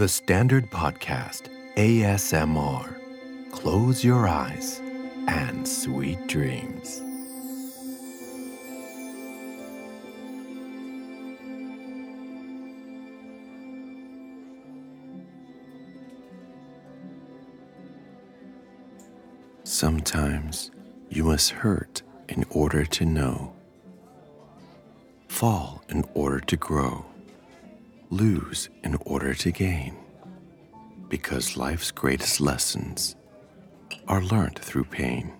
The Standard Podcast ASMR Close your eyes and sweet dreams. Sometimes you must hurt in order to know, fall in order to grow, lose in order to gain, because life's greatest lessons are learned through pain.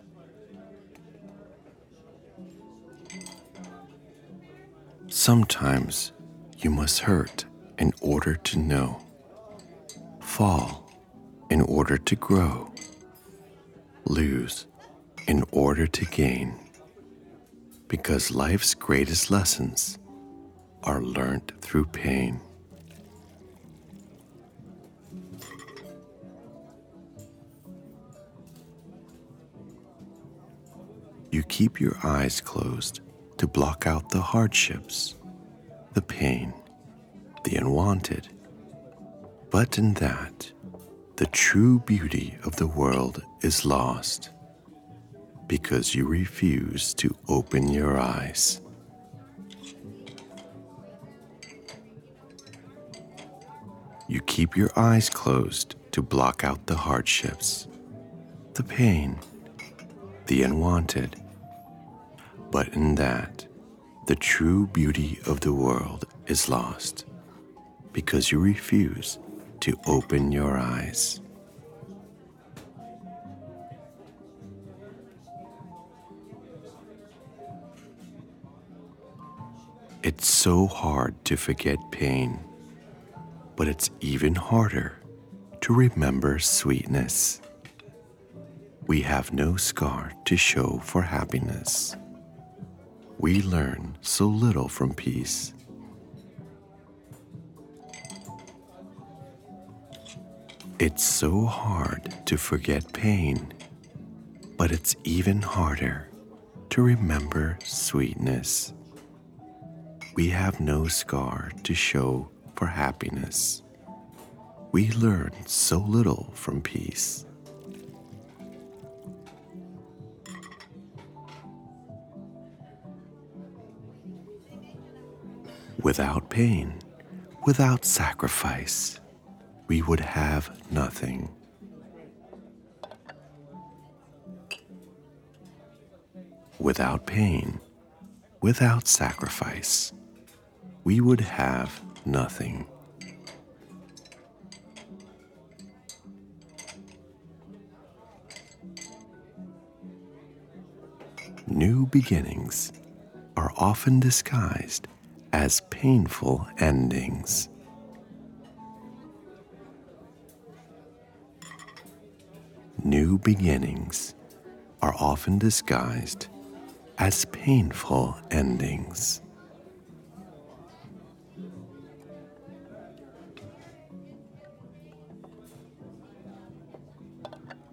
Sometimes you must hurt in order to know, fall in order to grow lose in order to gain, because life's greatest lessons are learnt through pain. Keep your eyes closed to block out the hardships, the pain, the unwanted. But in that, the true beauty of the world is lost because you refuse to open your eyes. You keep your eyes closed to block out the hardships, the pain, the unwanted. But in that, the true beauty of the world is lost because you refuse to open your eyes. It's so hard to forget pain, but it's even harder to remember sweetness. We have no scar to show for happiness. We learn so little from peace It's so hard to forget pain, but it's even harder to remember sweetness. We have no scar to show for happiness. We learn so little from peace. Without pain, without sacrifice, we would have nothing. Without pain, without sacrifice, we would have nothing. New beginnings are often disguised as painful endings. new beginnings are often disguised as painful endings.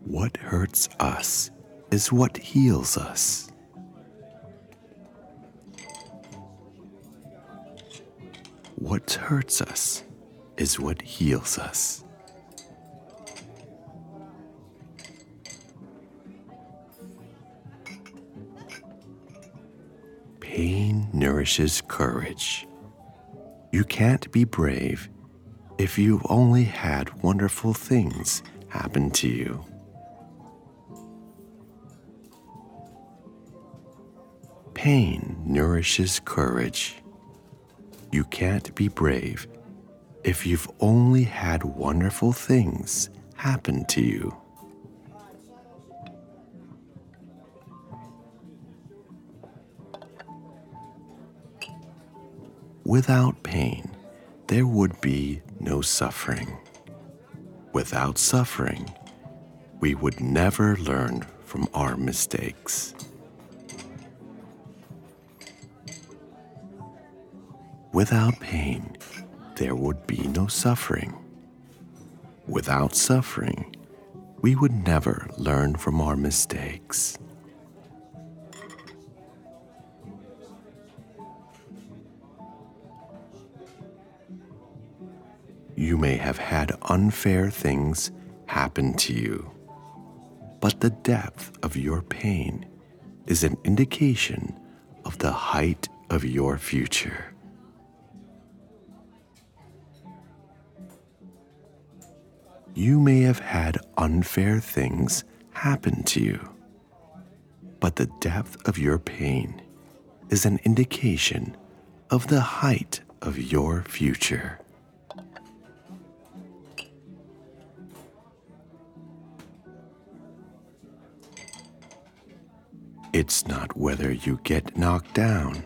What hurts us is what heals us. Hurts us is what heals us. Pain nourishes courage. You can't be brave if you've only had wonderful things happen to you. Pain nourishes courage. You can't be brave if you've only had wonderful things happen to you. Without pain, there would be no suffering. Without suffering, we would never learn from our mistakes. Without pain, there would be no suffering. Without suffering, we would never learn from our mistakes. You may have had unfair things happen to you, but the depth of your pain is an indication of the height of your future. You may have had unfair things happen to you, but the depth of your pain is an indication of the height of your future. It's not whether you get knocked down,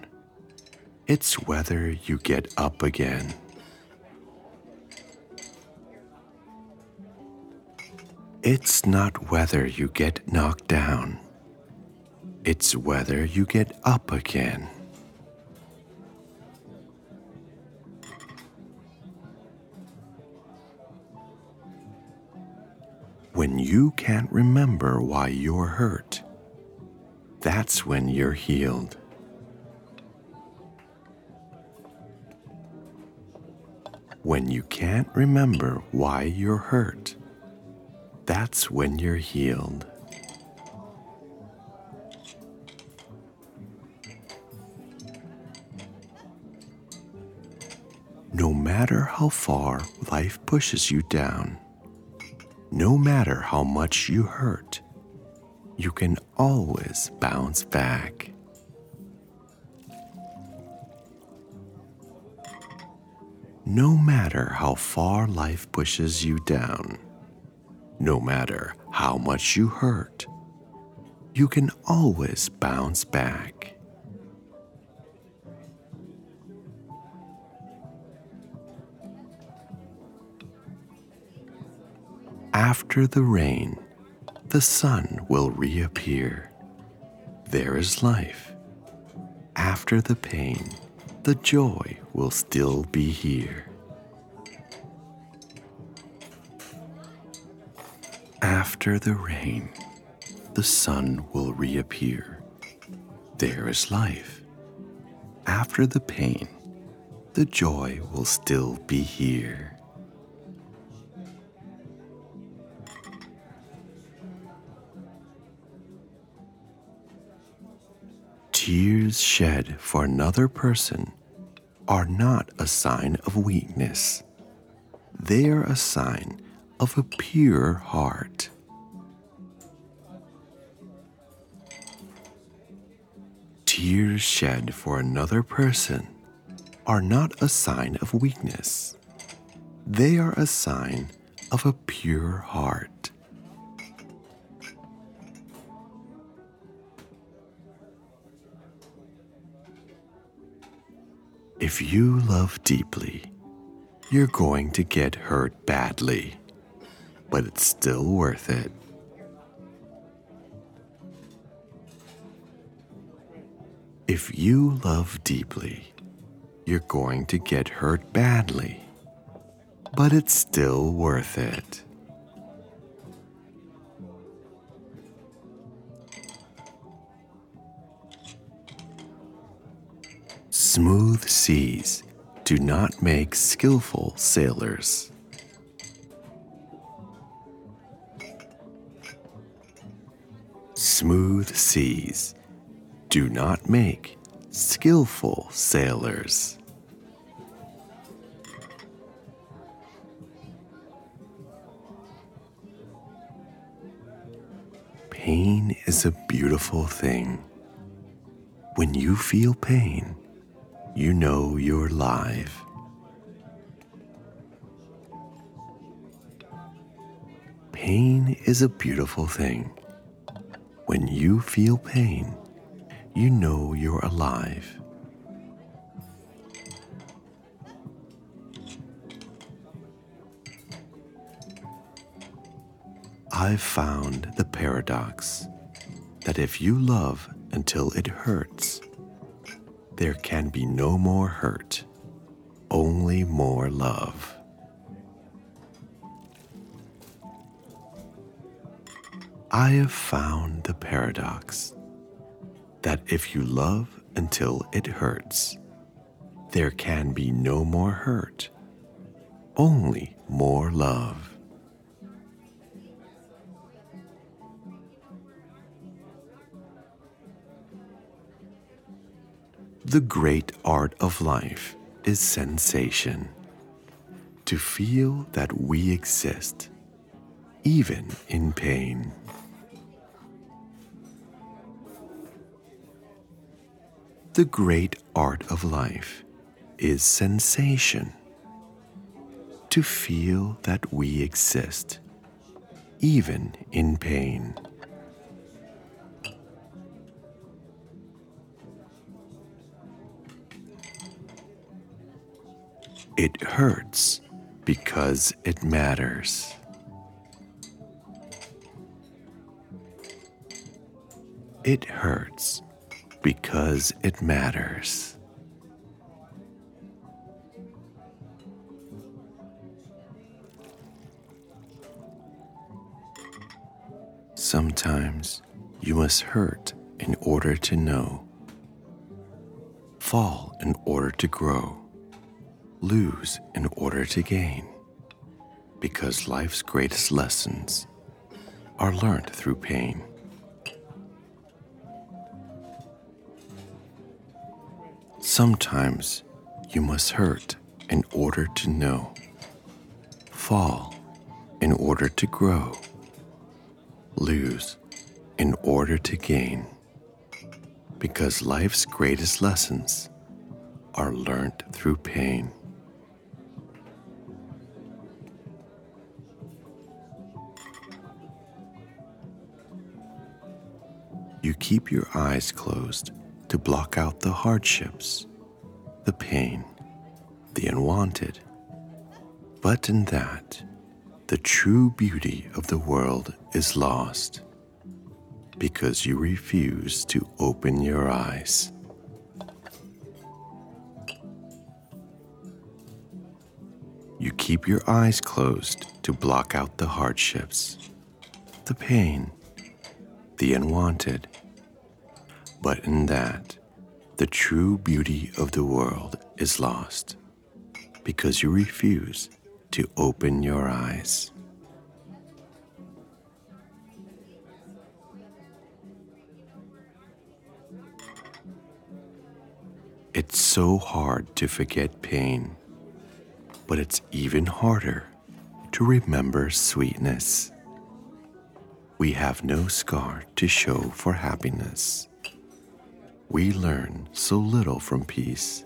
it's whether you get up again. It's not whether you get knocked down, it's whether you get up again. When you can't remember why you're hurt, that's when you're healed. When you can't remember why you're hurt, that's when you're healed. No matter how far life pushes you down, no matter how much you hurt, you can always bounce back. No matter how far life pushes you down, no matter how much you hurt, you can always bounce back. After the rain, the sun will reappear. There is life. After the pain, the joy will still be here. After the rain, the sun will reappear. There is life. After the pain, the joy will still be here. Tears shed for another person are not a sign of weakness. They are a sign of a pure heart. Tears shed for another person are not a sign of weakness. They are a sign of a pure heart. If you love deeply, you're going to get hurt badly, but it's still worth it. If you love deeply, you're going to get hurt badly, but it's still worth it. Smooth seas do not make skillful sailors. Smooth seas do not make skillful sailors. Pain is a beautiful thing. When you feel pain, you know you're live. Pain is a beautiful thing. When you feel pain, you know you're alive. I've found the paradox that if you love until it hurts, there can be no more hurt, only more love. I have found the paradox that if you love until it hurts, there can be no more hurt, only more love. The great art of life is sensation. To feel that we exist, even in pain. The great art of life is sensation. To feel that we exist, even in pain. It hurts because it matters. It hurts because it matters. Sometimes you must hurt in order to know, fall in order to grow, lose in order to gain, because life's greatest lessons are learned through pain. Sometimes you must hurt in order to know, fall in order to grow, lose in order to gain, because life's greatest lessons are learned through pain. You keep your eyes closed to block out the hardships, the pain, the unwanted. But in that, the true beauty of the world is lost because you refuse to open your eyes. You keep your eyes closed to block out the hardships, the pain, the unwanted but in that, the true beauty of the world is lost because you refuse to open your eyes. It's so hard to forget pain, but it's even harder to remember sweetness. We have no scar to show for happiness we learn so little from peace.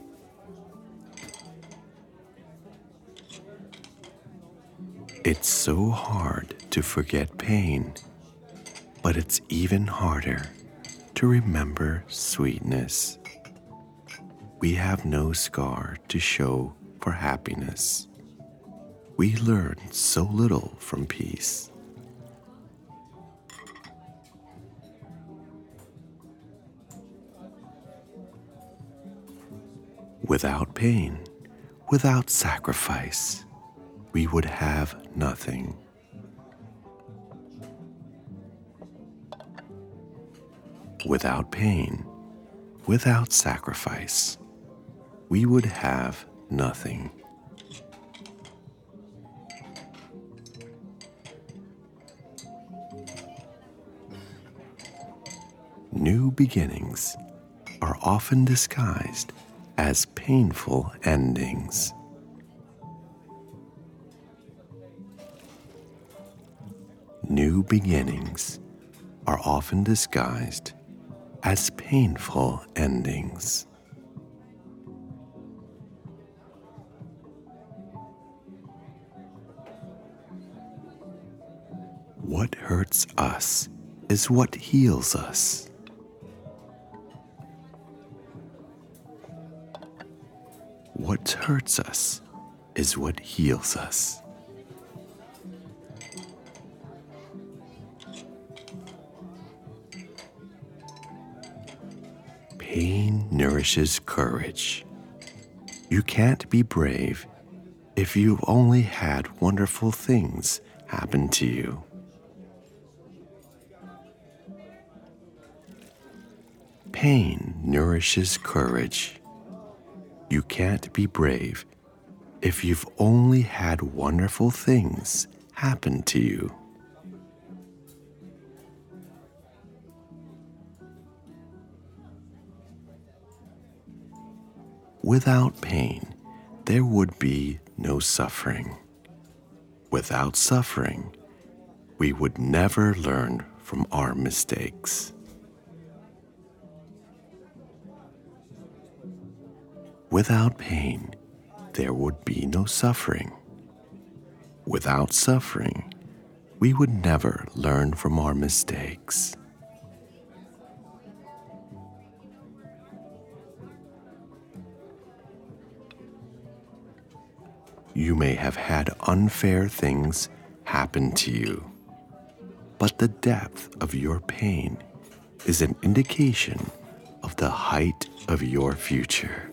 It's so hard to forget pain, but it's even harder to remember sweetness. We have no scar to show for happiness. We learn so little from peace. Without pain, without sacrifice, we would have nothing. Without pain, without sacrifice, we would have nothing. New beginnings are often disguised as painful endings. New beginnings are often disguised as painful endings. What hurts us is what heals us. What hurts us is what heals us. Pain nourishes courage. You can't be brave if you've only had wonderful things happen to you. Pain nourishes courage. You can't be brave if you've only had wonderful things happen to you. Without pain, there would be no suffering. Without suffering, we would never learn from our mistakes. Without pain, there would be no suffering. Without suffering, we would never learn from our mistakes. You may have had unfair things happen to you, but the depth of your pain is an indication of the height of your future.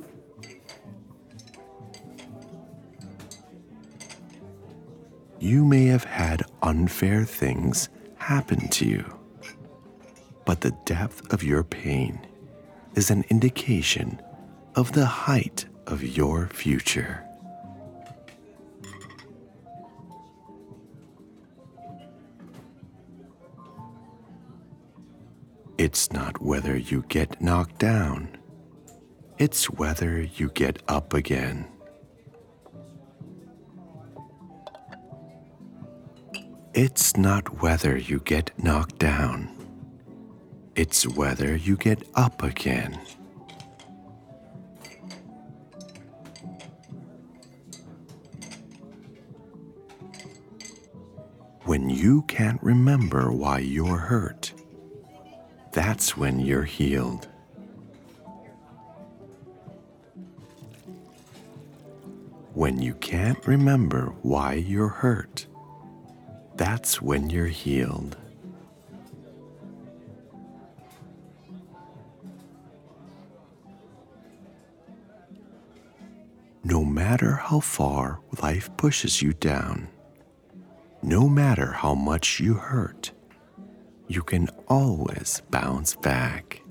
You may have had unfair things happen to you, but the depth of your pain is an indication of the height of your future. It's not whether you get knocked down, it's whether you get up again. It's not whether you get knocked down, it's whether you get up again. When you can't remember why you're hurt, that's when you're healed. When you can't remember why you're hurt, that's when you're healed. No matter how far life pushes you down, no matter how much you hurt, you can always bounce back.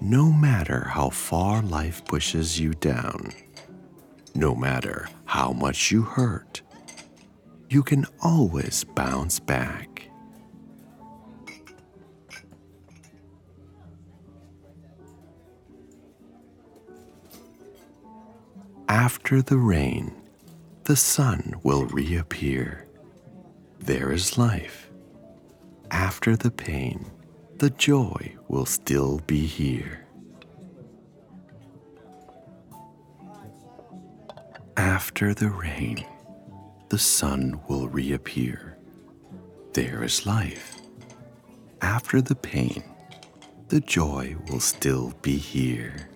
No matter how far life pushes you down, no matter how much you hurt, you can always bounce back. After the rain, the sun will reappear. There is life. After the pain, the joy will still be here. After the rain, the sun will reappear. There is life. After the pain, the joy will still be here.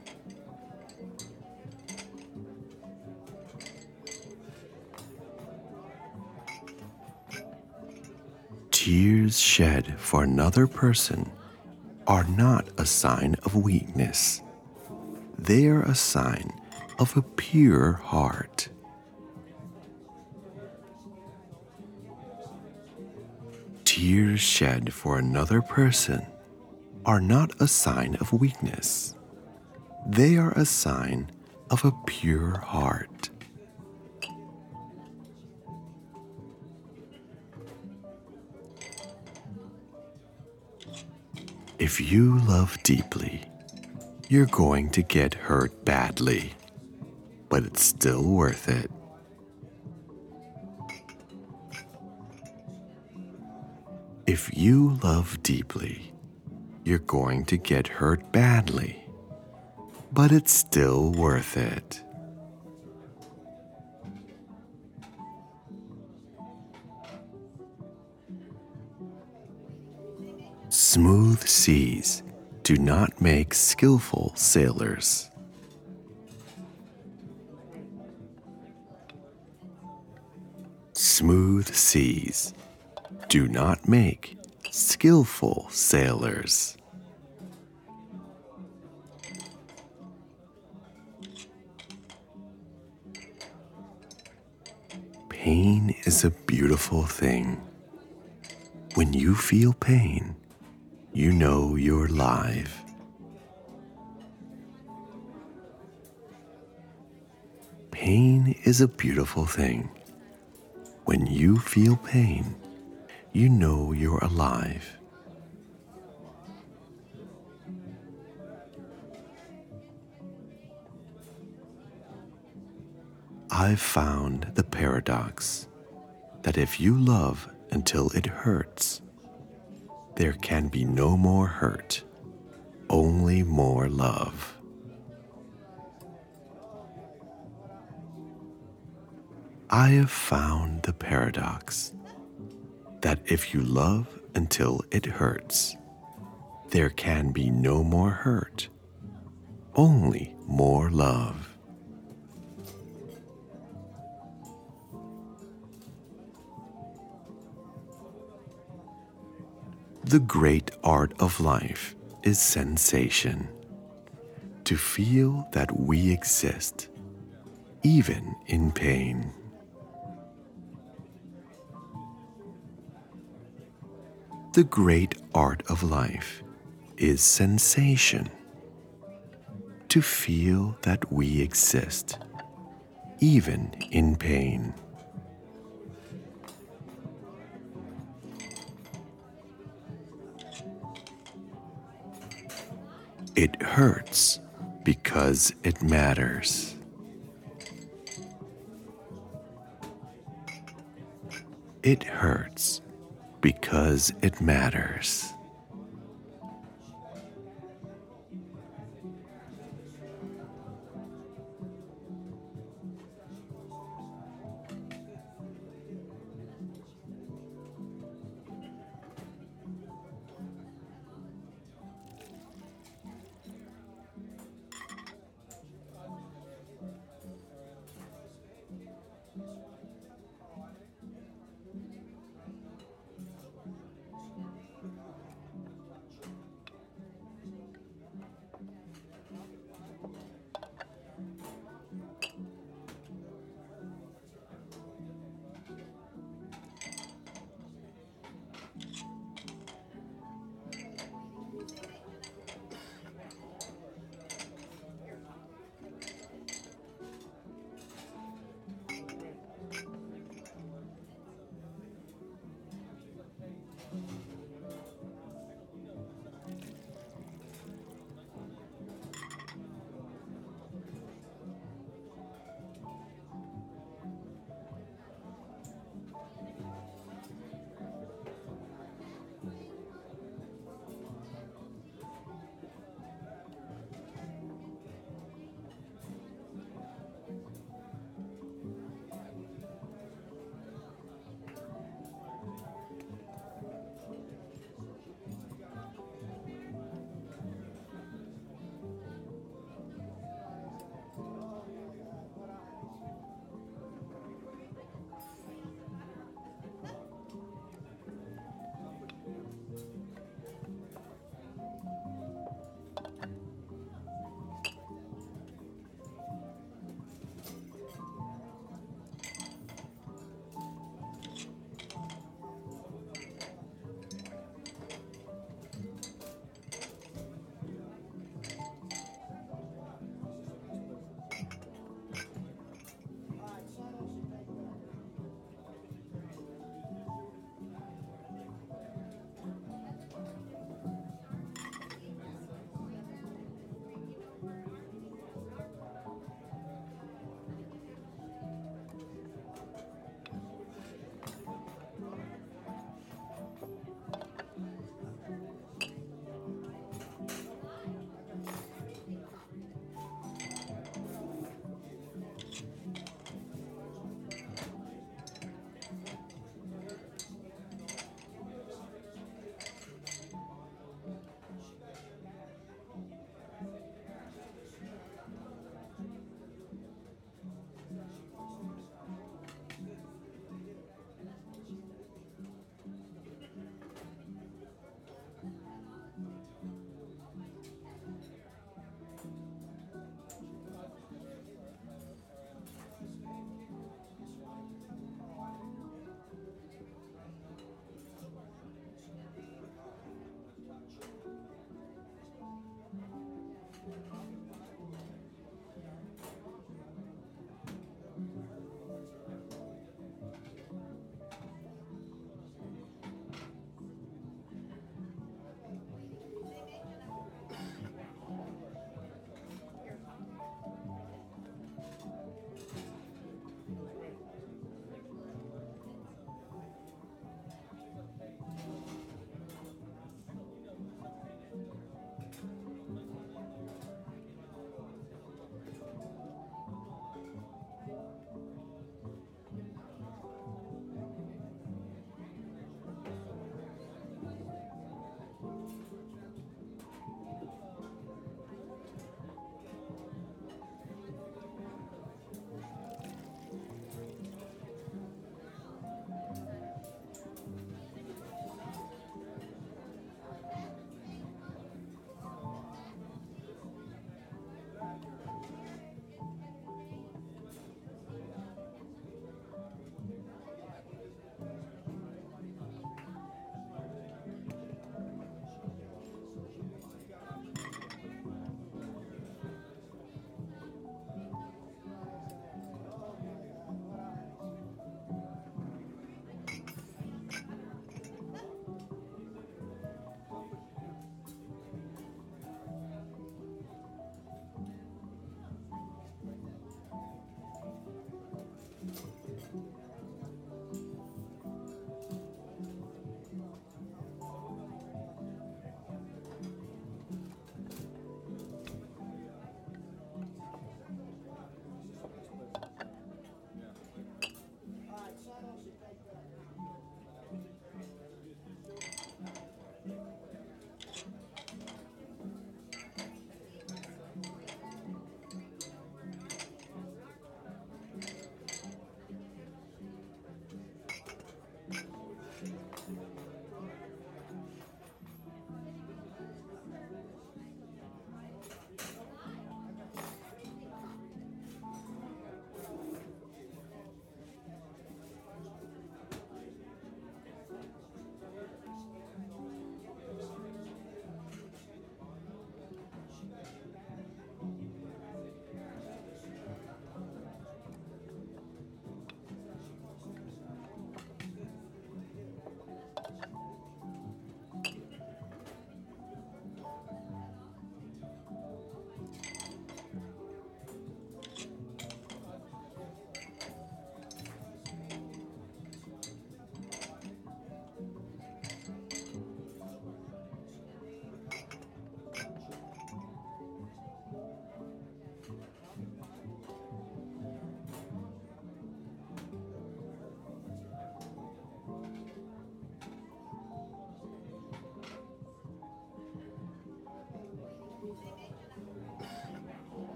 Tears shed for another person are not a sign of weakness. They are a sign of a pure heart. Tears shed for another person are not a sign of weakness. They are a sign of a pure heart. If you love deeply, you're going to get hurt badly but it's still worth it. If you love deeply, you're going to get hurt badly, but it's still worth it. Smooth seas do not make skillful sailors. smooth seas do not make skillful sailors. Pain is a beautiful thing. When you feel pain, you know you're alive. Pain is a beautiful thing. When you feel pain, you know you're alive. I've found the paradox that if you love until it hurts, there can be no more hurt, only more love. I have found the paradox that if you love until it hurts, there can be no more hurt, only more love. The great art of life is sensation. To feel that we exist, even in pain. The great art of life is sensation. To feel that we exist, even in pain. It hurts because it matters. It hurts because it matters.